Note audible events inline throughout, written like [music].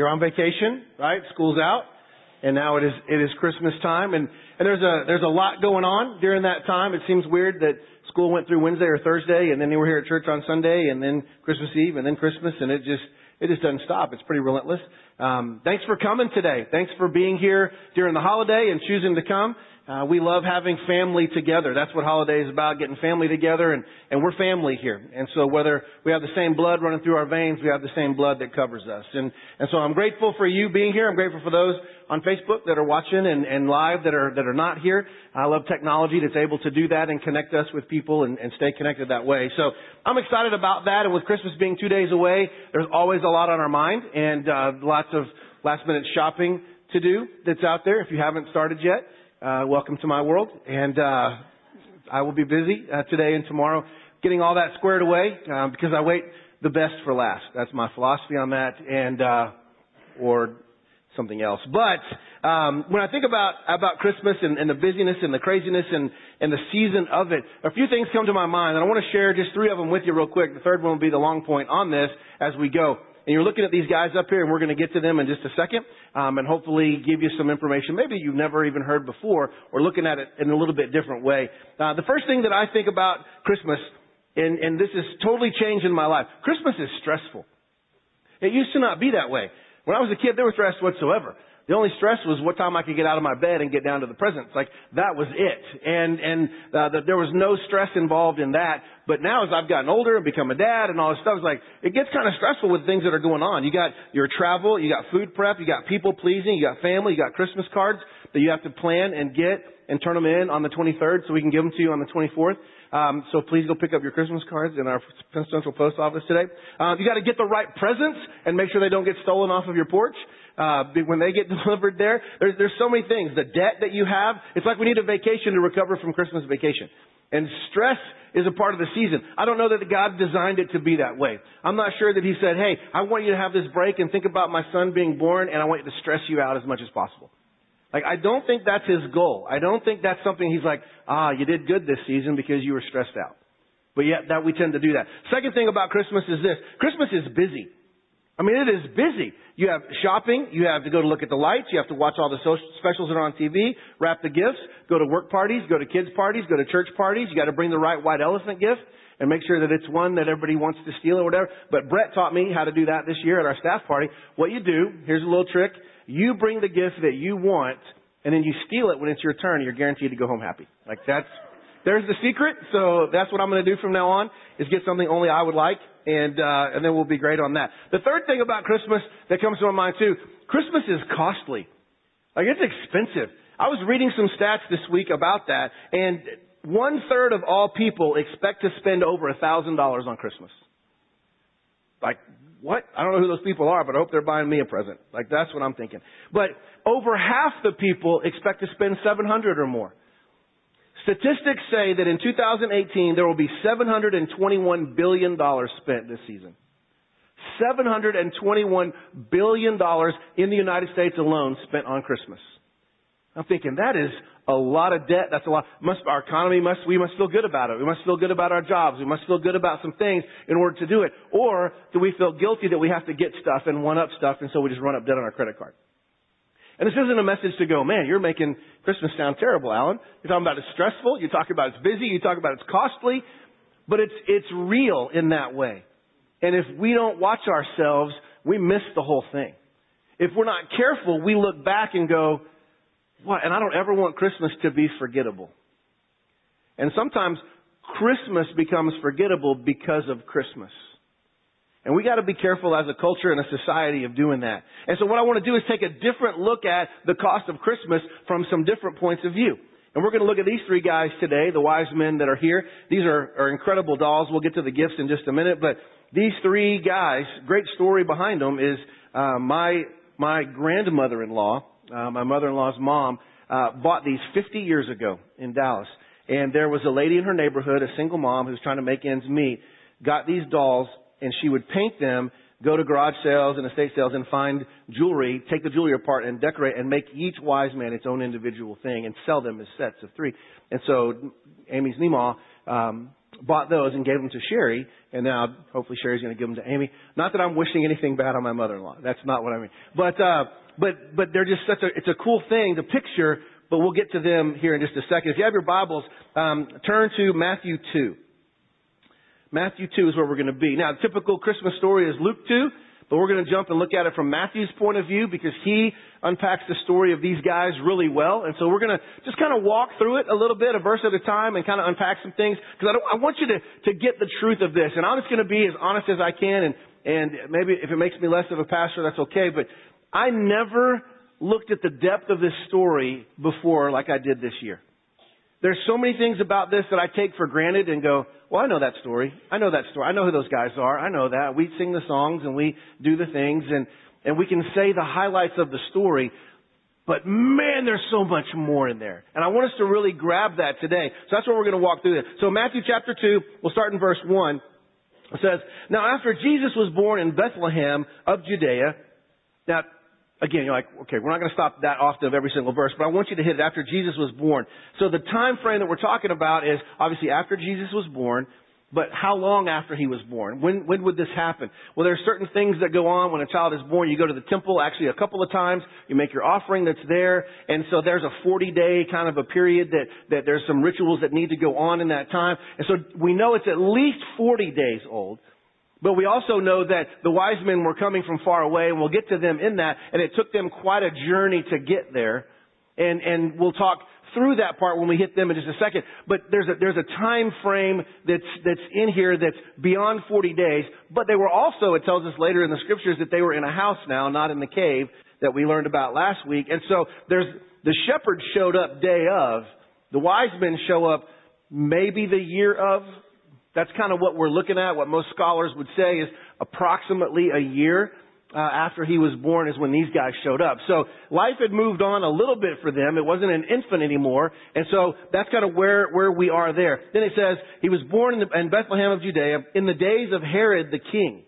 you're on vacation, right? School's out, and now it is it is Christmas time, and and there's a there's a lot going on during that time. It seems weird that school went through Wednesday or Thursday, and then they were here at church on Sunday, and then Christmas Eve, and then Christmas, and it just it just doesn't stop. It's pretty relentless. Um, thanks for coming today. Thanks for being here during the holiday and choosing to come. Uh, we love having family together. That's what holiday is about, getting family together, and, and we're family here. And so whether we have the same blood running through our veins, we have the same blood that covers us. And, and so I'm grateful for you being here. I'm grateful for those on Facebook that are watching and, and live that are, that are not here. I love technology that's able to do that and connect us with people and, and stay connected that way. So I'm excited about that. And with Christmas being two days away, there's always a lot on our mind and uh, lots of last minute shopping to do that's out there if you haven't started yet. Uh, welcome to my world. And uh, I will be busy uh, today and tomorrow getting all that squared away um, because I wait the best for last. That's my philosophy on that, and uh, or something else. But um, when I think about about Christmas and, and the busyness and the craziness and and the season of it, a few things come to my mind, and I want to share just three of them with you real quick. The third one will be the long point on this as we go and you're looking at these guys up here, and we're going to get to them in just a second, um, and hopefully give you some information maybe you've never even heard before, or looking at it in a little bit different way. Uh, the first thing that I think about Christmas, and, and this has totally changed in my life, Christmas is stressful. It used to not be that way. When I was a kid, there was stress whatsoever. The only stress was what time I could get out of my bed and get down to the presents. Like that was it, and and uh, the, there was no stress involved in that. But now, as I've gotten older and become a dad and all this stuff, it's like it gets kind of stressful with things that are going on. You got your travel, you got food prep, you got people pleasing, you got family, you got Christmas cards that you have to plan and get and turn them in on the 23rd so we can give them to you on the 24th. Um, so please go pick up your Christmas cards in our Central Post Office today. Uh, you got to get the right presents and make sure they don't get stolen off of your porch uh, when they get [laughs] delivered there. There's, there's so many things. The debt that you have, it's like we need a vacation to recover from Christmas vacation. And stress is a part of the season. I don't know that God designed it to be that way. I'm not sure that He said, hey, I want you to have this break and think about my son being born and I want you to stress you out as much as possible. Like, I don't think that's His goal. I don't think that's something He's like, ah, you did good this season because you were stressed out. But yet that we tend to do that. Second thing about Christmas is this. Christmas is busy. I mean, it is busy. You have shopping, you have to go to look at the lights, you have to watch all the social specials that are on TV, wrap the gifts, go to work parties, go to kids parties, go to church parties. You got to bring the right white elephant gift and make sure that it's one that everybody wants to steal or whatever. But Brett taught me how to do that this year at our staff party. What you do, here's a little trick. You bring the gift that you want and then you steal it when it's your turn. You're guaranteed to go home happy. Like that's, there's the secret. So that's what I'm going to do from now on is get something only I would like and uh, and then we'll be great on that. The third thing about Christmas that comes to my mind too, Christmas is costly. Like it's expensive. I was reading some stats this week about that, and one third of all people expect to spend over a thousand dollars on Christmas. Like what? I don't know who those people are, but I hope they're buying me a present. Like that's what I'm thinking. But over half the people expect to spend 700 or more. Statistics say that in 2018 there will be $721 billion spent this season. $721 billion in the United States alone spent on Christmas. I'm thinking that is a lot of debt. That's a lot. Must, our economy must, we must feel good about it. We must feel good about our jobs. We must feel good about some things in order to do it. Or do we feel guilty that we have to get stuff and one up stuff and so we just run up debt on our credit card? And this isn't a message to go, man, you're making Christmas sound terrible, Alan. You're talking about it's stressful. You're talking about it's busy. You talk about it's costly. But it's, it's real in that way. And if we don't watch ourselves, we miss the whole thing. If we're not careful, we look back and go, what? And I don't ever want Christmas to be forgettable. And sometimes Christmas becomes forgettable because of Christmas. And we got to be careful as a culture and a society of doing that. And so what I want to do is take a different look at the cost of Christmas from some different points of view. And we're to look at these three guys today, the wise men that are here. These are, are incredible dolls. We'll get to the gifts in just a minute, but these three guys, great story behind them is uh, my my grandmother-in-law, uh, my mother-in-law's mom, uh, bought these 50 years ago in Dallas. And there was a lady in her neighborhood, a single mom who was trying to make ends meet, got these dolls and she would paint them, go to garage sales and estate sales and find jewelry, take the jewelry apart and decorate and make each wise man its own individual thing and sell them as sets of three. And so Amy's Nemaw, um, bought those and gave them to Sherry, and now hopefully Sherry's going to give them to Amy. Not that I'm wishing anything bad on my mother-in-law. That's not what I mean. But uh, but but they're just such a it's a cool thing to picture. But we'll get to them here in just a second. If you have your Bibles, um, turn to Matthew two. Matthew 2 is where we're going to be. Now, the typical Christmas story is Luke 2, but we're going to jump and look at it from Matthew's point of view because he unpacks the story of these guys really well. And so we're going to just kind of walk through it a little bit, a verse at a time, and kind of unpack some things because I, I want you to, to get the truth of this. And I'm just going to be as honest as I can, and, and maybe if it makes me less of a pastor, that's okay. But I never looked at the depth of this story before like I did this year. There's so many things about this that I take for granted and go, well, I know that story. I know that story. I know who those guys are. I know that. We sing the songs and we do the things and, and we can say the highlights of the story. But man, there's so much more in there. And I want us to really grab that today. So that's what we're going to walk through this. So Matthew chapter 2, we'll start in verse 1. It says, Now after Jesus was born in Bethlehem of Judea, now again, you're like, okay, we're not going to stop that often of every single verse, but I want you to hit it after Jesus was born. So the time frame that we're talking about is obviously after Jesus was born, but how long after he was born? When, when would this happen? Well, there are certain things that go on when a child is born. You go to the temple actually a couple of times. You make your offering that's there. And so there's a 40 day kind of a period that, that there's some rituals that need to go on in that time. And so we know it's at least 40 days old. But we also know that the wise men were coming from far away, and we'll get to them in that, and it took them quite a journey to get there. And, and we'll talk through that part when we hit them in just a second. But there's a, there's a time frame that's, that's in here that's beyond 40 days. But they were also, it tells us later in the scriptures that they were in a house now, not in the cave that we learned about last week. And so there's, the shepherds showed up day of. The wise men show up maybe the year of, that's kind of what we're looking at. What most scholars would say is approximately a year uh, after he was born is when these guys showed up. So life had moved on a little bit for them. It wasn't an infant anymore, and so that's kind of where where we are there. Then it says he was born in, the, in Bethlehem of Judea in the days of Herod the king.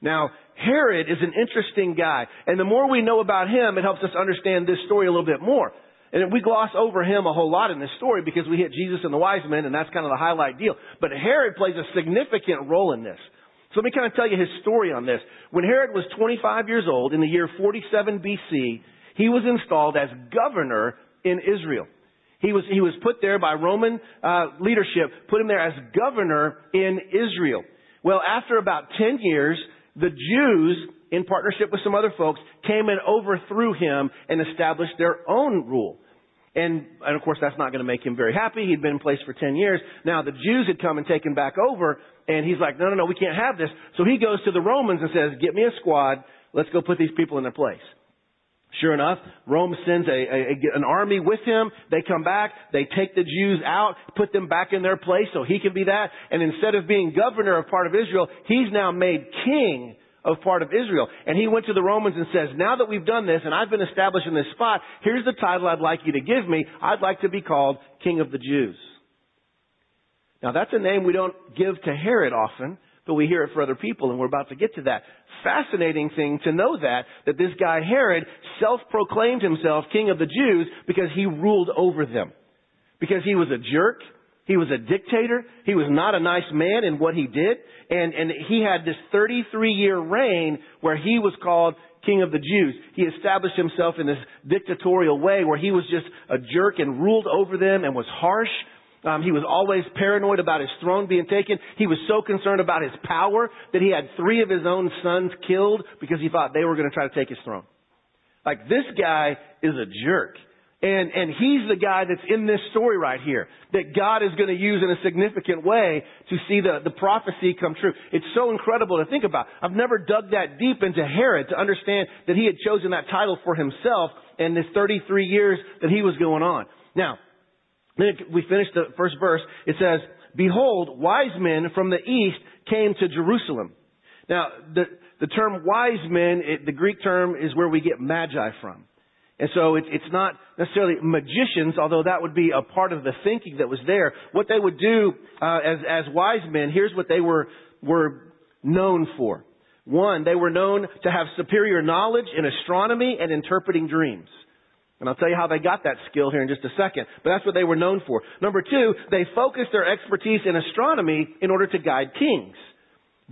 Now Herod is an interesting guy, and the more we know about him, it helps us understand this story a little bit more. And we gloss over him a whole lot in this story because we hit Jesus and the wise men, and that's kind of the highlight deal. But Herod plays a significant role in this. So let me kind of tell you his story on this. When Herod was 25 years old, in the year 47 BC, he was installed as governor in Israel. He was, he was put there by Roman uh, leadership, put him there as governor in Israel. Well, after about 10 years, the Jews in partnership with some other folks, came and overthrew him and established their own rule. And, and of course, that's not going to make him very happy. He'd been in place for 10 years. Now, the Jews had come and taken back over, and he's like, no, no, no, we can't have this. So he goes to the Romans and says, get me a squad. Let's go put these people in their place. Sure enough, Rome sends a, a, a, an army with him. They come back. They take the Jews out, put them back in their place so he can be that. And instead of being governor of part of Israel, he's now made king of part of Israel. And he went to the Romans and says, now that we've done this and I've been established in this spot, here's the title I'd like you to give me. I'd like to be called King of the Jews. Now that's a name we don't give to Herod often, but we hear it for other people and we're about to get to that. Fascinating thing to know that, that this guy Herod self-proclaimed himself King of the Jews because he ruled over them. Because he was a jerk, he was a dictator. He was not a nice man in what he did. And, and he had this 33 year reign where he was called King of the Jews. He established himself in this dictatorial way where he was just a jerk and ruled over them and was harsh. Um, he was always paranoid about his throne being taken. He was so concerned about his power that he had three of his own sons killed because he thought they were going to try to take his throne. Like this guy is a jerk. And, and he's the guy that's in this story right here that God is going to use in a significant way to see the, the prophecy come true. It's so incredible to think about. I've never dug that deep into Herod to understand that he had chosen that title for himself in this 33 years that he was going on. Now, then we finish the first verse. It says, Behold, wise men from the east came to Jerusalem. Now, the, the term wise men, it, the Greek term is where we get magi from. And so it, it's not necessarily magicians, although that would be a part of the thinking that was there. What they would do uh, as as wise men, here's what they were were known for. One, they were known to have superior knowledge in astronomy and interpreting dreams. And I'll tell you how they got that skill here in just a second. But that's what they were known for. Number two, they focused their expertise in astronomy in order to guide kings.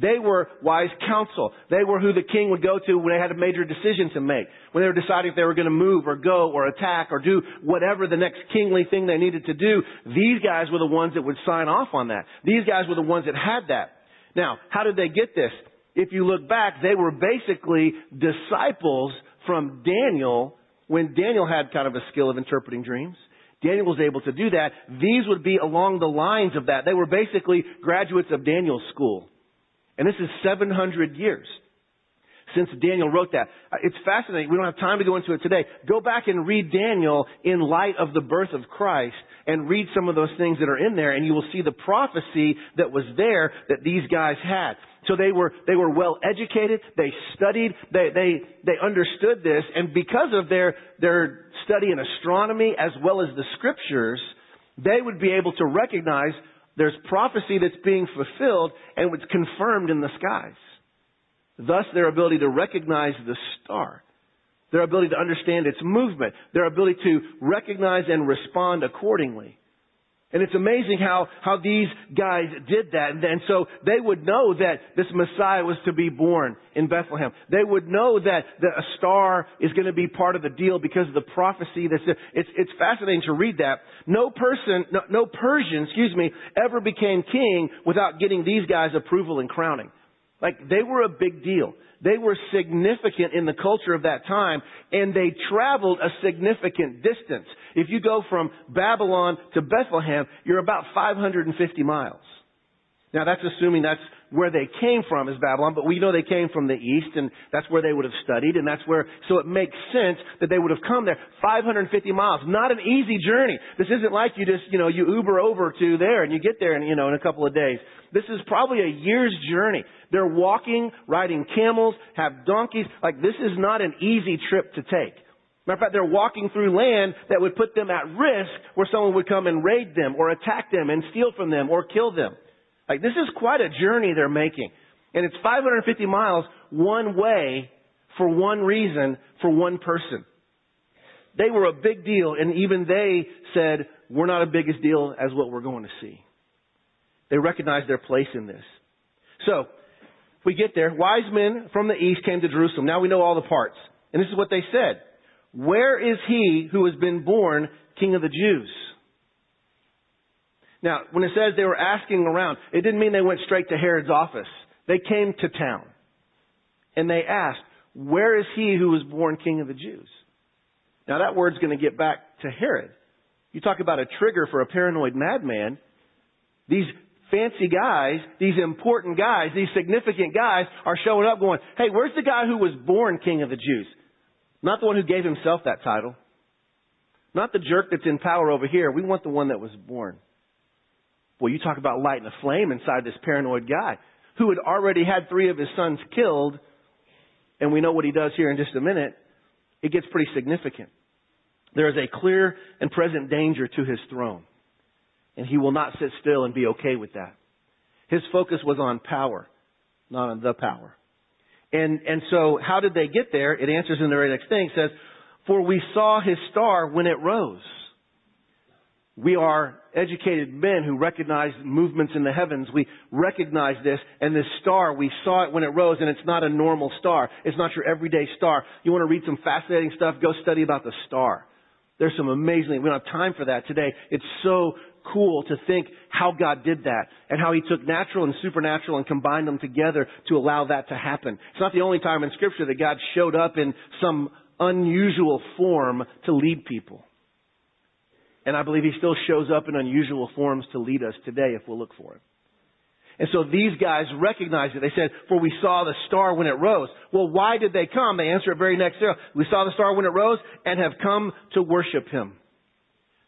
They were wise counsel. They were who the king would go to when they had a major decision to make. When they were deciding if they were going to move or go or attack or do whatever the next kingly thing they needed to do. These guys were the ones that would sign off on that. These guys were the ones that had that. Now, how did they get this? If you look back, they were basically disciples from Daniel when Daniel had kind of a skill of interpreting dreams. Daniel was able to do that. These would be along the lines of that. They were basically graduates of Daniel's school. And this is 700 years since Daniel wrote that. Uh, it's fascinating. We don't have time to go into it today. Go back and read Daniel in light of the birth of Christ and read some of those things that are in there and you will see the prophecy that was there that these guys had. So they were, they were well educated, they studied, they, they, they understood this, and because of their, their study in astronomy as well as the scriptures, they would be able to recognize there's prophecy that's being fulfilled and it's confirmed in the skies. Thus, their ability to recognize the star, their ability to understand its movement, their ability to recognize and respond accordingly. And it's amazing how, how these guys did that. And, and so they would know that this Messiah was to be born in Bethlehem. They would know that, that a star is going to be part of the deal because of the prophecy that's it's, it's fascinating to read that. No person, no, no Persian, excuse me, ever became king without getting these guys approval and crowning. Like they were a big deal. They were significant in the culture of that time and they traveled a significant distance. If you go from Babylon to Bethlehem, you're about 550 miles. Now that's assuming that's where they came from is Babylon, but we know they came from the east and that's where they would have studied and that's where, so it makes sense that they would have come there 550 miles. Not an easy journey. This isn't like you just, you know, you Uber over to there and you get there in, you know, in a couple of days. This is probably a year's journey. They're walking, riding camels, have donkeys. Like this is not an easy trip to take. Matter of fact, they're walking through land that would put them at risk where someone would come and raid them or attack them and steal from them or kill them. Like this is quite a journey they're making. And it's 550 miles one way for one reason for one person. They were a big deal and even they said, we're not a deal as what we're going to see. They recognized their place in this. So, we get there. Wise men from the east came to Jerusalem. Now we know all the parts. And this is what they said. Where is he who has been born king of the Jews? Now, when it says they were asking around, it didn't mean they went straight to Herod's office. They came to town. And they asked, where is he who was born king of the Jews? Now that word's going to get back to Herod. You talk about a trigger for a paranoid madman. These fancy guys, these important guys, these significant guys are showing up going, hey, where's the guy who was born king of the Jews? Not the one who gave himself that title. Not the jerk that's in power over here. We want the one that was born. Well, you talk about lighting a flame inside this paranoid guy who had already had three of his sons killed, and we know what he does here in just a minute. It gets pretty significant. There is a clear and present danger to his throne, and he will not sit still and be okay with that. His focus was on power, not on the power. And, and so how did they get there? It answers in the very next thing. It says, for we saw his star when it rose. We are educated men who recognize movements in the heavens. We recognize this, and this star, we saw it when it rose, and it's not a normal star. It's not your everyday star. You want to read some fascinating stuff? Go study about the star. There's some amazing, we don't have time for that today. It's so cool to think how God did that and how He took natural and supernatural and combined them together to allow that to happen. It's not the only time in Scripture that God showed up in some unusual form to lead people. And I believe he still shows up in unusual forms to lead us today if we'll look for it. And so these guys recognized it. They said, for we saw the star when it rose. Well, why did they come? They answer it very next there. We saw the star when it rose and have come to worship him.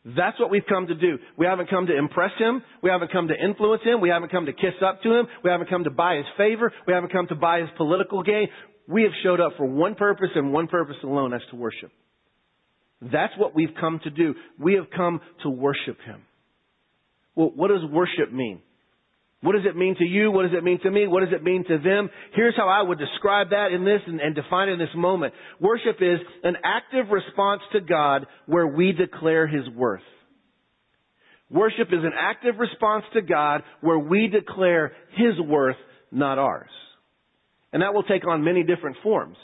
That's what we've come to do. We haven't come to impress him. We haven't come to influence him. We haven't come to kiss up to him. We haven't come to buy his favor. We haven't come to buy his political gain. We have showed up for one purpose and one purpose alone, that's to worship. That's what we've come to do. We have come to worship Him. Well, what does worship mean? What does it mean to you? What does it mean to me? What does it mean to them? Here's how I would describe that in this and, and define it in this moment. Worship is an active response to God where we declare His worth. Worship is an active response to God where we declare His worth, not ours. And that will take on many different forms.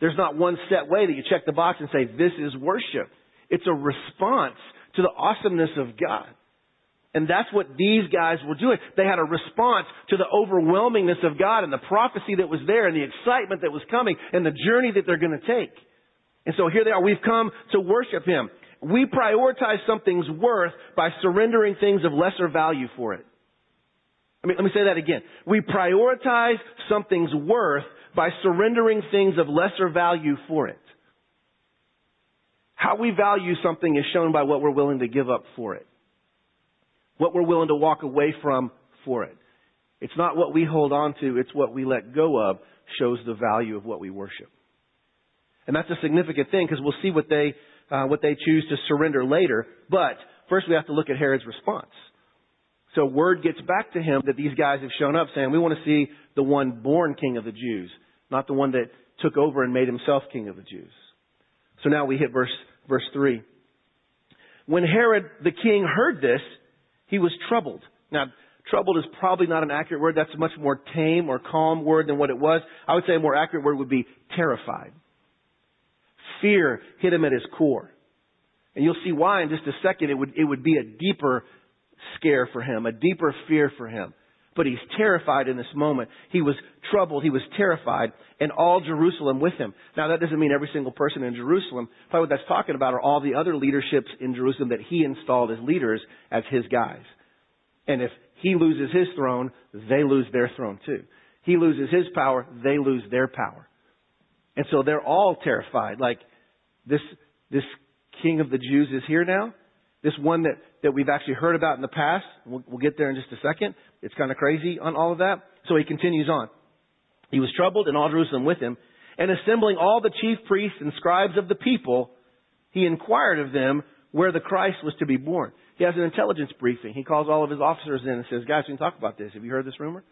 There's not one set way that you check the box and say, this is worship. It's a response to the awesomeness of God. And that's what these guys were doing. They had a response to the overwhelmingness of God and the prophecy that was there and the excitement that was coming and the journey that they're going to take. And so here they are. We've come to worship Him. We prioritize something's worth by surrendering things of lesser value for it. I mean, let me say that again. We prioritize something's worth by surrendering things of lesser value for it. How we value something is shown by what we're willing to give up for it. What we're willing to walk away from for it. It's not what we hold on to, it's what we let go of shows the value of what we worship. And that's a significant thing because we'll see what they, uh, what they choose to surrender later. But first we have to look at Herod's response. So word gets back to him that these guys have shown up saying, we want to see the one born king of the Jews, not the one that took over and made himself king of the Jews. So now we hit verse, verse 3. When Herod the king heard this, he was troubled. Now, troubled is probably not an accurate word. That's a much more tame or calm word than what it was. I would say a more accurate word would be terrified. Fear hit him at his core. And you'll see why in just a second. It would, it would be a deeper scare for him, a deeper fear for him. But he's terrified in this moment. He was troubled. He was terrified. And all Jerusalem with him. Now that doesn't mean every single person in Jerusalem. Probably what that's talking about are all the other leaderships in Jerusalem that he installed as leaders as his guys. And if he loses his throne, they lose their throne too. He loses his power, they lose their power. And so they're all terrified. Like, this, this king of the Jews is here now. This one that, that we've actually heard about in the past. We'll, we'll get there in just a second. It's kind of crazy on all of that. So he continues on. He was troubled and all Jerusalem with him. And assembling all the chief priests and scribes of the people, he inquired of them where the Christ was to be born. He has an intelligence briefing. He calls all of his officers in and says, guys, we can talk about this. Have you heard this rumor?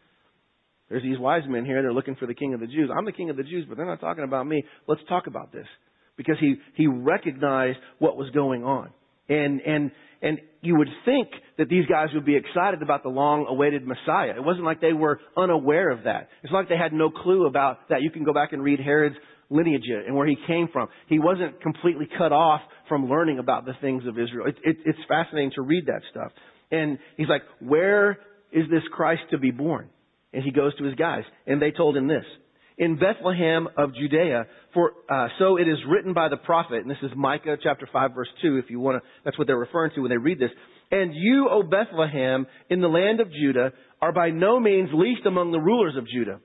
There's these wise men here. They're looking for the king of the Jews. I'm the king of the Jews, but they're not talking about me. Let's talk about this. Because he, he recognized what was going on. And, and, and you would think that these guys would be excited about the long awaited Messiah. It wasn't like they were unaware of that. It's like they had no clue about that. You can go back and read Herod's lineage and where he came from. He wasn't completely cut off from learning about the things of Israel. It, it, it's fascinating to read that stuff. And he's like, where is this Christ to be born? And he goes to his guys. And they told him this in Bethlehem of Judea. For uh, so it is written by the prophet, and this is Micah chapter five verse two. If you want to, that's what they're referring to when they read this. And you, O Bethlehem, in the land of Judah, are by no means least among the rulers of Judah.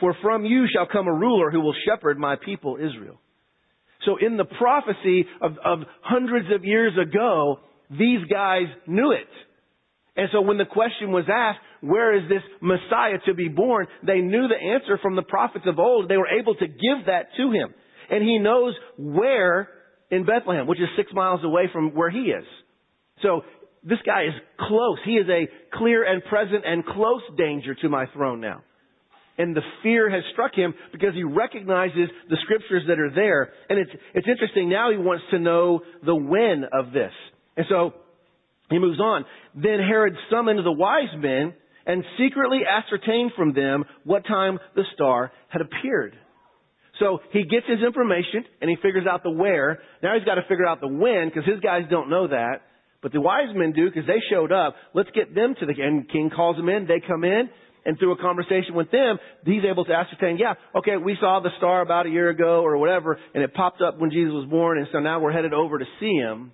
For from you shall come a ruler who will shepherd my people Israel. So in the prophecy of, of hundreds of years ago, these guys knew it. And so when the question was asked, where is this Messiah to be born? They knew the answer from the prophets of old. They were able to give that to him. And he knows where in Bethlehem, which is six miles away from where he is. So this guy is close. He is a clear and present and close danger to my throne now. And the fear has struck him because he recognizes the scriptures that are there. And it's, it's interesting. Now he wants to know the when of this. And so he moves on. Then Herod summoned the wise men and secretly ascertained from them what time the star had appeared. So he gets his information and he figures out the where. Now he's got to figure out the when because his guys don't know that. But the wise men do because they showed up. Let's get them to the, and king calls them in. They come in and through a conversation with them, he's able to ascertain, yeah, okay, we saw the star about a year ago or whatever and it popped up when Jesus was born and so now we're headed over to see him.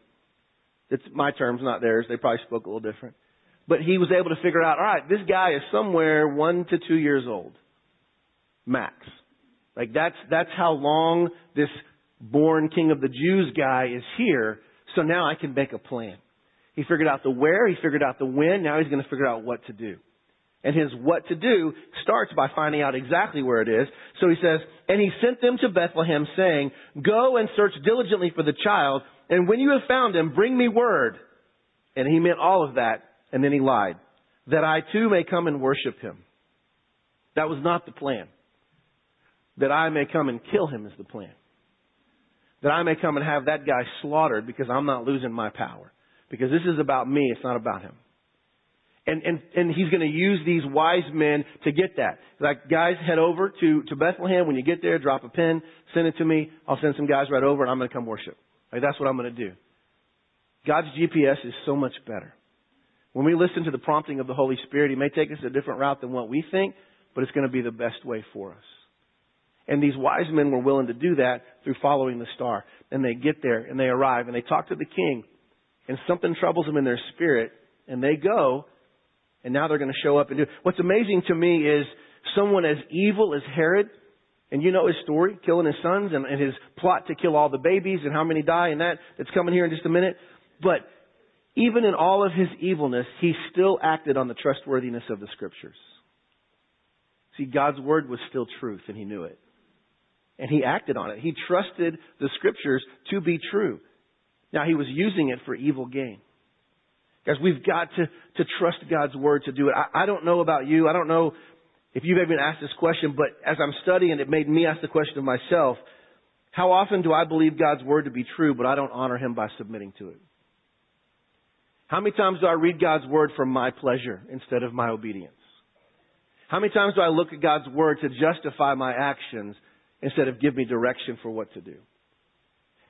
It's my terms, not theirs. They probably spoke a little different. But he was able to figure out, all right, this guy is somewhere one to two years old. Max. Like that's, that's how long this born king of the Jews guy is here. So now I can make a plan. He figured out the where, he figured out the when, now he's going to figure out what to do. And his what to do starts by finding out exactly where it is. So he says, and he sent them to Bethlehem saying, go and search diligently for the child, and when you have found him, bring me word. And he meant all of that and then he lied. that I too may come and worship him. That was not the plan. That I may come and kill him is the plan. That I may come and have that guy slaughtered because I'm not losing my power. Because this is about me, it's not about him. And, and, and he's going to use these wise men to get that. Like, guys, head over to, to Bethlehem. When you get there, drop a pin, send it to me. I'll send some guys right over and I'm going to come worship. Like, that's what I'm going to do. God's GPS is so much better. When we listen to the prompting of the Holy Spirit, He may take us a different route than what we think, but it's going to be the best way for us. And these wise men were willing to do that through following the star. And they get there and they arrive and they talk to the king and something troubles them in their spirit and they go and now they're going to show up and do. What's amazing to me is someone as evil as Herod, and you know his story, killing his sons and, and his plot to kill all the babies and how many die and that, that's coming here in just a minute. But even in all of his evilness, he still acted on the trustworthiness of the scriptures. See, God's word was still truth and he knew it. And he acted on it. He trusted the scriptures to be true. Now he was using it for evil gain. Guys, we've got to, to trust God's word to do it. I, I don't know about you. I don't know if you've ever been asked this question, but as I'm studying, it made me ask the question of myself, how often do I believe God's word to be true, but I don't honor him by submitting to it? How many times do I read God's word for my pleasure instead of my obedience? How many times do I look at God's word to justify my actions instead of give me direction for what to do?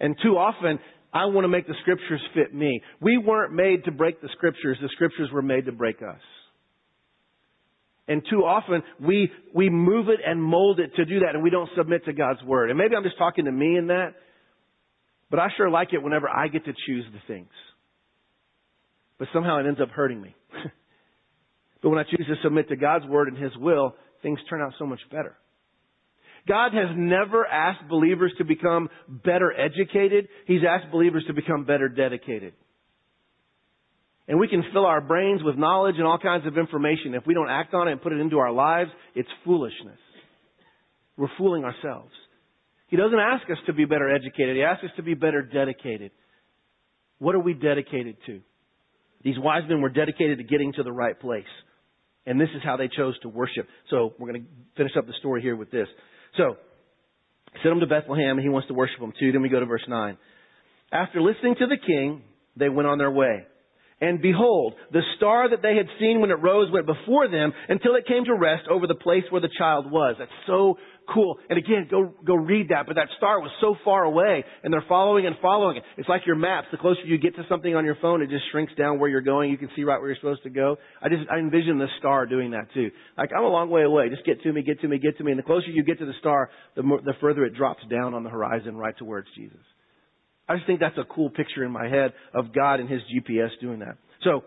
And too often, I want to make the scriptures fit me. We weren't made to break the scriptures. The scriptures were made to break us. And too often we, we move it and mold it to do that and we don't submit to God's word. And maybe I'm just talking to me in that, but I sure like it whenever I get to choose the things. But somehow it ends up hurting me. [laughs] but when I choose to submit to God's word and His will, things turn out so much better. God has never asked believers to become better educated. He's asked believers to become better dedicated. And we can fill our brains with knowledge and all kinds of information. If we don't act on it and put it into our lives, it's foolishness. We're fooling ourselves. He doesn't ask us to be better educated. He asks us to be better dedicated. What are we dedicated to? These wise men were dedicated to getting to the right place. And this is how they chose to worship. So we're going to finish up the story here with this. So, send them to Bethlehem, and he wants to worship them too. Then we go to verse 9. After listening to the king, they went on their way. And behold, the star that they had seen when it rose went before them until it came to rest over the place where the child was. That's so cool. And again, go, go read that. But that star was so far away and they're following and following it. It's like your maps. The closer you get to something on your phone, it just shrinks down where you're going. You can see right where you're supposed to go. I just, I envision the star doing that too. Like, I'm a long way away. Just get to me, get to me, get to me. And the closer you get to the star, the more, the further it drops down on the horizon right towards Jesus. I just think that's a cool picture in my head of God and His GPS doing that. So,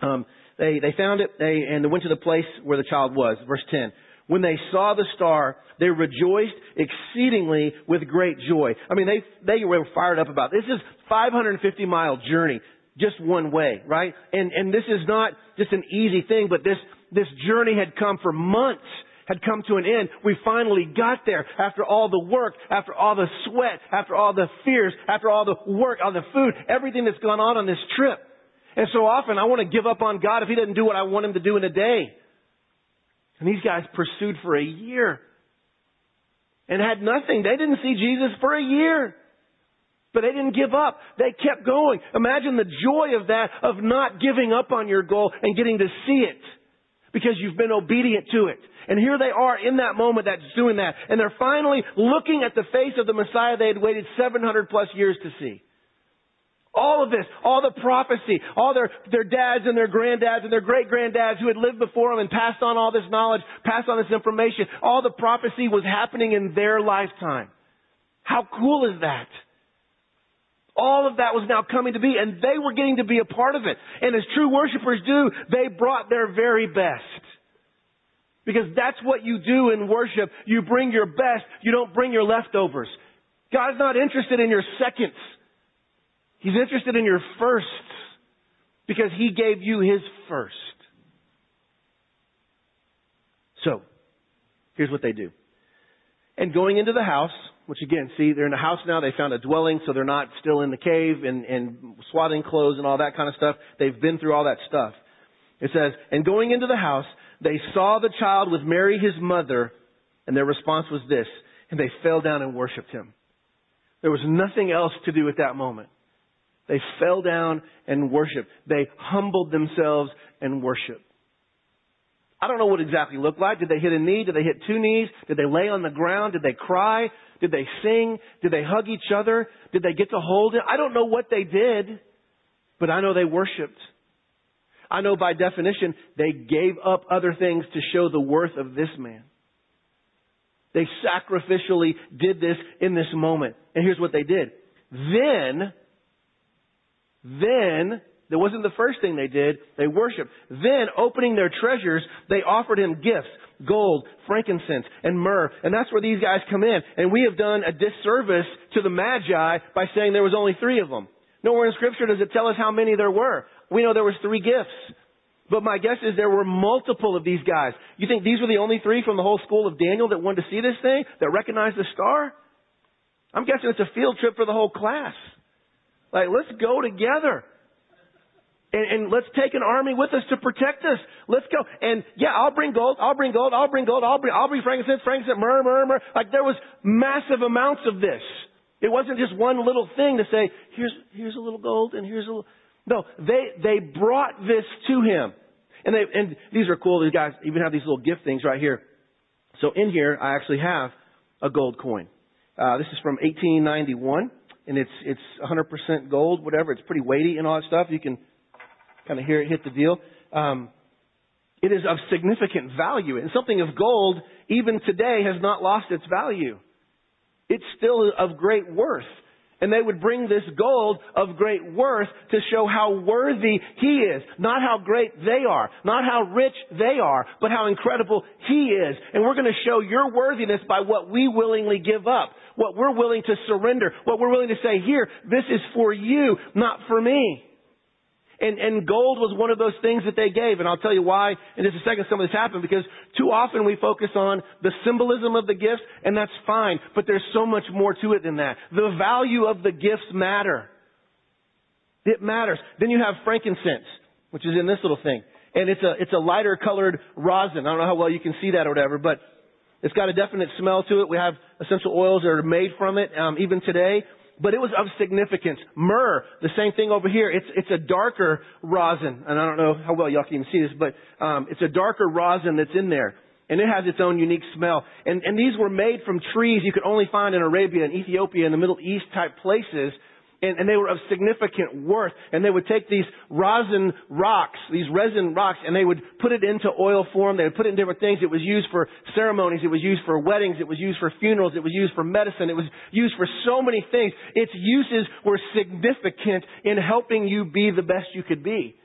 um, they, they found it, they, and they went to the place where the child was. Verse 10. When they saw the star, they rejoiced exceedingly with great joy. I mean, they, they were fired up about this. This is 550 mile journey, just one way, right? And, and this is not just an easy thing, but this, this journey had come for months had come to an end. We finally got there after all the work, after all the sweat, after all the fears, after all the work, all the food, everything that's gone on on this trip. And so often I want to give up on God if He doesn't do what I want Him to do in a day. And these guys pursued for a year and had nothing. They didn't see Jesus for a year. But they didn't give up. They kept going. Imagine the joy of that, of not giving up on your goal and getting to see it. Because you've been obedient to it. And here they are in that moment that's doing that. And they're finally looking at the face of the Messiah they had waited 700 plus years to see. All of this, all the prophecy, all their, their dads and their granddads and their great granddads who had lived before them and passed on all this knowledge, passed on this information, all the prophecy was happening in their lifetime. How cool is that? All of that was now coming to be, and they were getting to be a part of it. And as true worshipers do, they brought their very best. Because that's what you do in worship. You bring your best, you don't bring your leftovers. God's not interested in your seconds. He's interested in your firsts because He gave you His first. So, here's what they do. And going into the house, which again, see, they're in a house now, they found a dwelling, so they're not still in the cave and, and swaddling clothes and all that kind of stuff. They've been through all that stuff. It says, and going into the house, they saw the child with Mary his mother, and their response was this, and they fell down and worshiped him. There was nothing else to do at that moment. They fell down and worshiped. They humbled themselves and worshiped. I don't know what exactly looked like. Did they hit a knee? Did they hit two knees? Did they lay on the ground? Did they cry? Did they sing? Did they hug each other? Did they get to hold it? I don't know what they did, but I know they worshiped. I know by definition they gave up other things to show the worth of this man. They sacrificially did this in this moment. And here's what they did. Then, then, that wasn't the first thing they did. They worshiped. Then, opening their treasures, they offered him gifts gold, frankincense, and myrrh. And that's where these guys come in. And we have done a disservice to the Magi by saying there was only three of them. Nowhere in Scripture does it tell us how many there were. We know there was three gifts. But my guess is there were multiple of these guys. You think these were the only three from the whole school of Daniel that wanted to see this thing, that recognized the star? I'm guessing it's a field trip for the whole class. Like, let's go together. And, and, let's take an army with us to protect us. Let's go. And yeah, I'll bring gold. I'll bring gold. I'll bring gold. I'll bring, I'll bring frankincense, frankincense, myrrh, myrrh, myrrh. Like there was massive amounts of this. It wasn't just one little thing to say, here's, here's a little gold and here's a little. No, they, they brought this to him. And they, and these are cool. These guys even have these little gift things right here. So in here, I actually have a gold coin. Uh, this is from 1891 and it's, it's 100% gold, whatever. It's pretty weighty and all that stuff. You can kind of hear it hit the deal. Um, it is of significant value. And something of gold, even today, has not lost its value. It's still of great worth. And they would bring this gold of great worth to show how worthy He is. Not how great they are. Not how rich they are. But how incredible He is. And we're going to show your worthiness by what we willingly give up. What we're willing to surrender. What we're willing to say, here, this is for you, not for me. And, and gold was one of those things that they gave. And I'll tell you why in just a second some of this happened because too often we focus on the symbolism of the gifts and that's fine, but there's so much more to it than that. The value of the gifts matter. It matters. Then you have frankincense, which is in this little thing. And it's a, it's a lighter colored rosin. I don't know how well you can see that or whatever, but it's got a definite smell to it. We have essential oils that are made from it, um, even today but it was of significance. Myrrh, the same thing over here. It's it's a darker rosin, and I don't know how well y'all can even see this, but um, it's a darker rosin that's in there, and it has its own unique smell. And and these were made from trees you could only find in Arabia and Ethiopia and the Middle East type places and, and they were of significant worth. And they would take these rosin rocks, these resin rocks, and they would put it into oil form. They would put it in different things. It was used for ceremonies. It was used for weddings. It was used for funerals. It was used for medicine. It was used for so many things. Its uses were significant in helping you be the best you could be.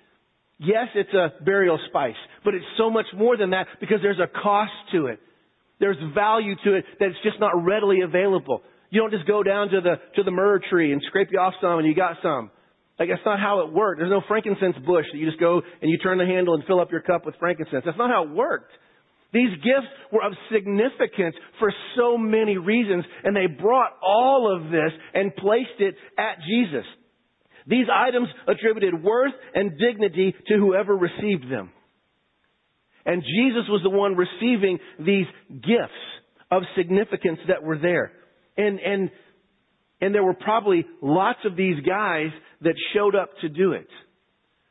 Yes, it's a burial spice, but it's so much more than that because there's a cost to it. There's value to it that's just not readily available. You don't just go down to the, to the myrrh tree and scrape you off some and you got some. Like that's not how it worked. There's no frankincense bush that you just go and you turn the handle and fill up your cup with frankincense. That's not how it worked. These gifts were of significance for so many reasons, and they brought all of this and placed it at Jesus. These items attributed worth and dignity to whoever received them. And Jesus was the one receiving these gifts of significance that were there. And, and, and there were probably lots of these guys that showed up to do it.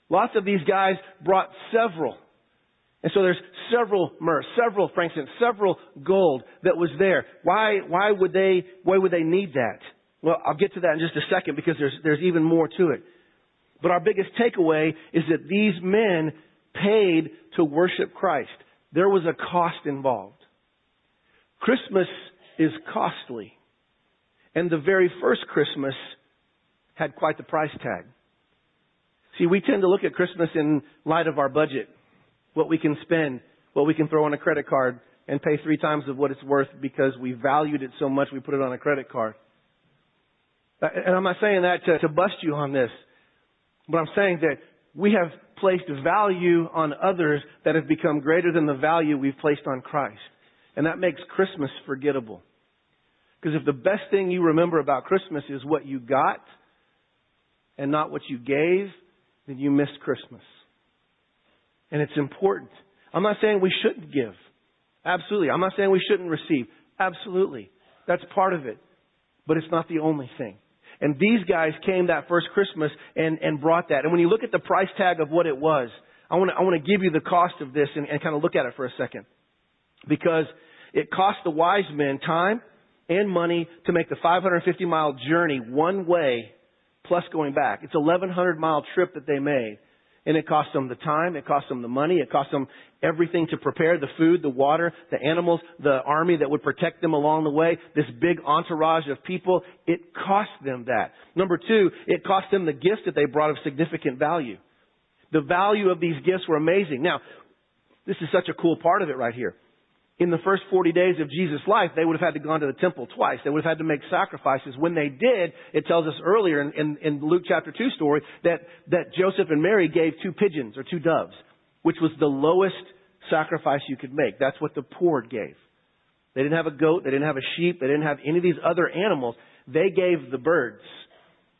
Lots of these guys brought several. And so there's several myrrh, several frankincense, several gold that was there. Why, why would they, why would they need that? Well, I'll get to that in just a second because there's, there's even more to it. But our biggest takeaway is that these men paid to worship Christ. There was a cost involved. Christmas is costly. And the very first Christmas had quite the price tag. See, we tend to look at Christmas in light of our budget, what we can spend, what we can throw on a credit card and pay three times of what it's worth because we valued it so much we put it on a credit card. Uh, and I'm not saying that to, to bust you on this, but I'm saying that we have placed value on others that have become greater than the value we've placed on Christ. And that makes Christmas forgettable. Because if the best thing you remember about Christmas is what you got and not what you gave, then you missed Christmas. And it's important. I'm not saying we shouldn't give. Absolutely. I'm not saying we shouldn't receive. Absolutely. That's part of it. But it's not the only thing. And these guys came that first Christmas and, and brought that. And when you look at the price tag of what it was, I want to, I want to give you the cost of this and, and kind of look at it for a second. Because it cost the wise men time and money to make the 550 mile journey one way plus going back. It's a 1100 mile trip that they made. And it cost them the time, it cost them the money, it cost them everything to prepare the food, the water, the animals, the army that would protect them along the way, this big entourage of people. It cost them that. Number two, it cost them the gifts that they brought of significant value. The value of these gifts were amazing. Now, this is such a cool part of it right here in the first 40 days of Jesus' life, they would have had to go to the temple twice. They would have had to make sacrifices. When they did, it tells us earlier in, in, in Luke chapter 2 story that, that Joseph and Mary gave two pigeons or two doves, which was the lowest sacrifice you could make. That's what the poor gave. They didn't have a goat. They didn't have a sheep. They didn't have any of these other animals. They gave the birds.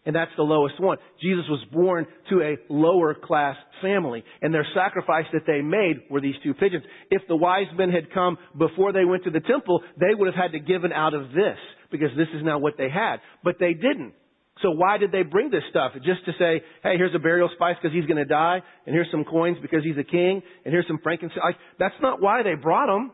And that's the lowest one. Jesus was born to a lower class family. And their sacrifice that they made were these two pigeons. If the wise men had come before they went to the temple, they would have had to give given out of this because this is now what they had. But they didn't. So why did they bring this stuff? Just to say, hey, here's a burial spice because he's going to die, and here's some coins because he's a king, and here's some frankincense. That's not why they brought them.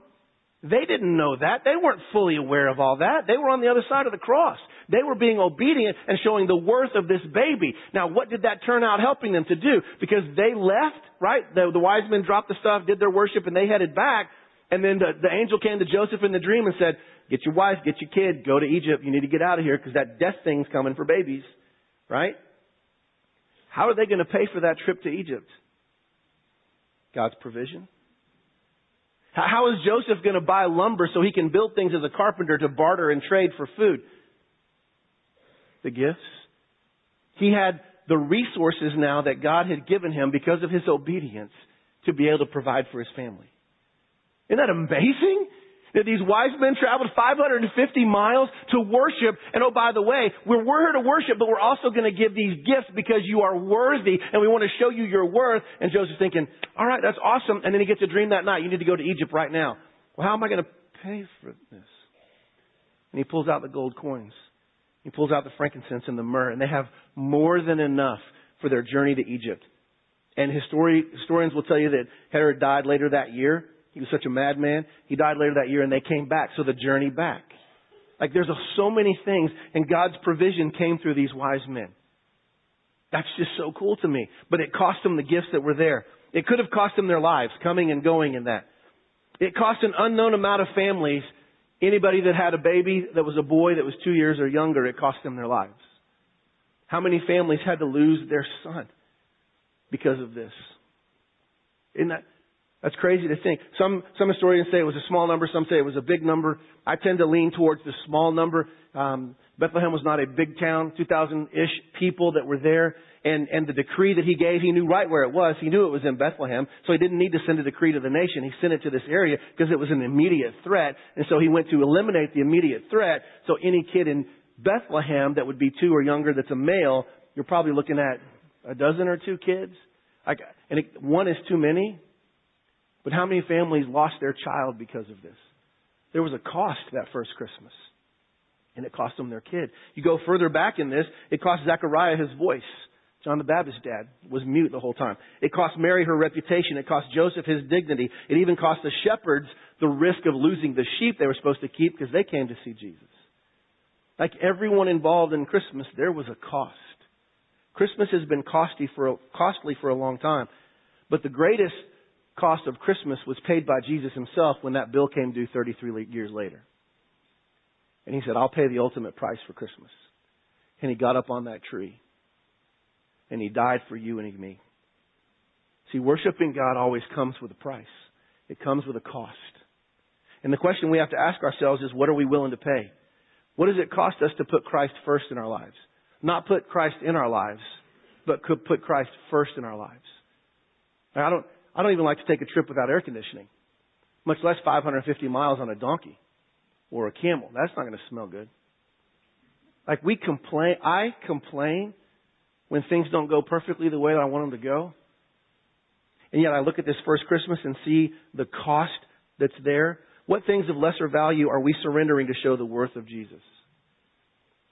They didn't know that. They weren't fully aware of all that. They were on the other side of the cross. They were being obedient and showing the worth of this baby. Now, what did that turn out helping them to do? Because they left, right? The, the wise men dropped the stuff, did their worship, and they headed back. And then the, the angel came to Joseph in the dream and said, get your wife, get your kid, go to Egypt. You need to get out of here because that death thing's coming for babies, right? How are they going to pay for that trip to Egypt? God's provision. How is Joseph going to buy lumber so he can build things as a carpenter to barter and trade for food? the gifts. He had the resources now that God had given him because of his obedience to be able to provide for his family. Isn't that amazing? That these wise men traveled 550 miles to worship. And oh, by the way, we're, we're here to worship, but we're also going to give these gifts because you are worthy and we want to show you your worth. And Joseph's thinking, all right, that's awesome. And then he gets a dream that night. You need to go to Egypt right now. Well, how am I going to pay for this? And he pulls out the gold coins. He pulls out the frankincense and the myrrh, and they have more than enough for their journey to Egypt. And historians will tell you that Herod died later that year. He was such a madman. He died later that year, and they came back. So the journey back. Like there's so many things, and God's provision came through these wise men. That's just so cool to me. But it cost them the gifts that were there. It could have cost them their lives, coming and going in that. It cost an unknown amount of families Anybody that had a baby that was a boy that was two years or younger, it cost them their lives. How many families had to lose their son because of this? Isn't that, that's crazy to think. Some, some historians say it was a small number, some say it was a big number. I tend to lean towards the small number. Um, Bethlehem was not a big town, 2,000-ish people that were there and, and the decree that he gave, he knew right where it was. He knew it was in Bethlehem, so he didn't need to send a decree to the nation. He sent it to this area because it was an immediate threat, and so he went to eliminate the immediate threat. So any kid in Bethlehem that would be two or younger that's a male, you're probably looking at a dozen or two kids. Like, and it, one is too many. But how many families lost their child because of this? There was a cost that first Christmas. And it cost them their kid. You go further back in this, it cost Zechariah his voice. John the Baptist's dad was mute the whole time. It cost Mary her reputation. It cost Joseph his dignity. It even cost the shepherds the risk of losing the sheep they were supposed to keep because they came to see Jesus. Like everyone involved in Christmas, there was a cost. Christmas has been costly for, a, costly for a long time. But the greatest cost of Christmas was paid by Jesus himself when that bill came due 33 years later. And he said, I'll pay the ultimate price for Christmas. And he got up on that tree and He died for you and me. See, worshiping God always comes with a price. It comes with a cost. And the question we have to ask ourselves is, what are we willing to pay? What does it cost us to put Christ first in our lives? Not put Christ in our lives, but could put Christ first in our lives. I don't, I don't even like to take a trip without air conditioning, much less 550 miles on a donkey or a camel. That's not going to smell good. Like we complain, I complain when things don't go perfectly the way that I want them to go. And yet I look at this first Christmas and see the cost that's there. What things of lesser value are we surrendering to show the worth of Jesus?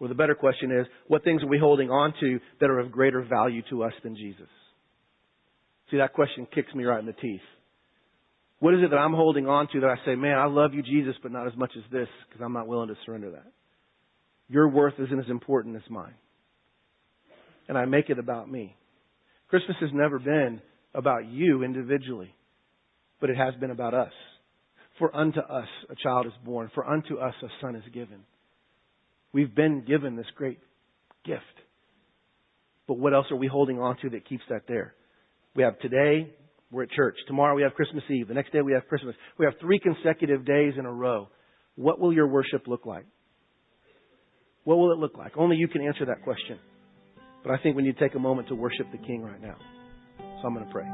Well, the better question is, what things are we holding on to that are of greater value to us than Jesus? See, that question kicks me right in the teeth. What is it that I'm holding on to that I say, man, I love you, Jesus, but not as much as this because I'm not willing to surrender that? Your worth isn't as important as mine. And I make it about me. Christmas has never been about you individually, but it has been about us. For unto us a child is born, for unto us a son is given. We've been given this great gift. But what else are we holding on to that keeps that there? We have today, we're at church. Tomorrow we have Christmas Eve. The next day we have Christmas. We have three consecutive days in a row. What will your worship look like? What will it look like? Only you can answer that question. But I think we need to take a moment to worship the King right now. So I'm going to pray.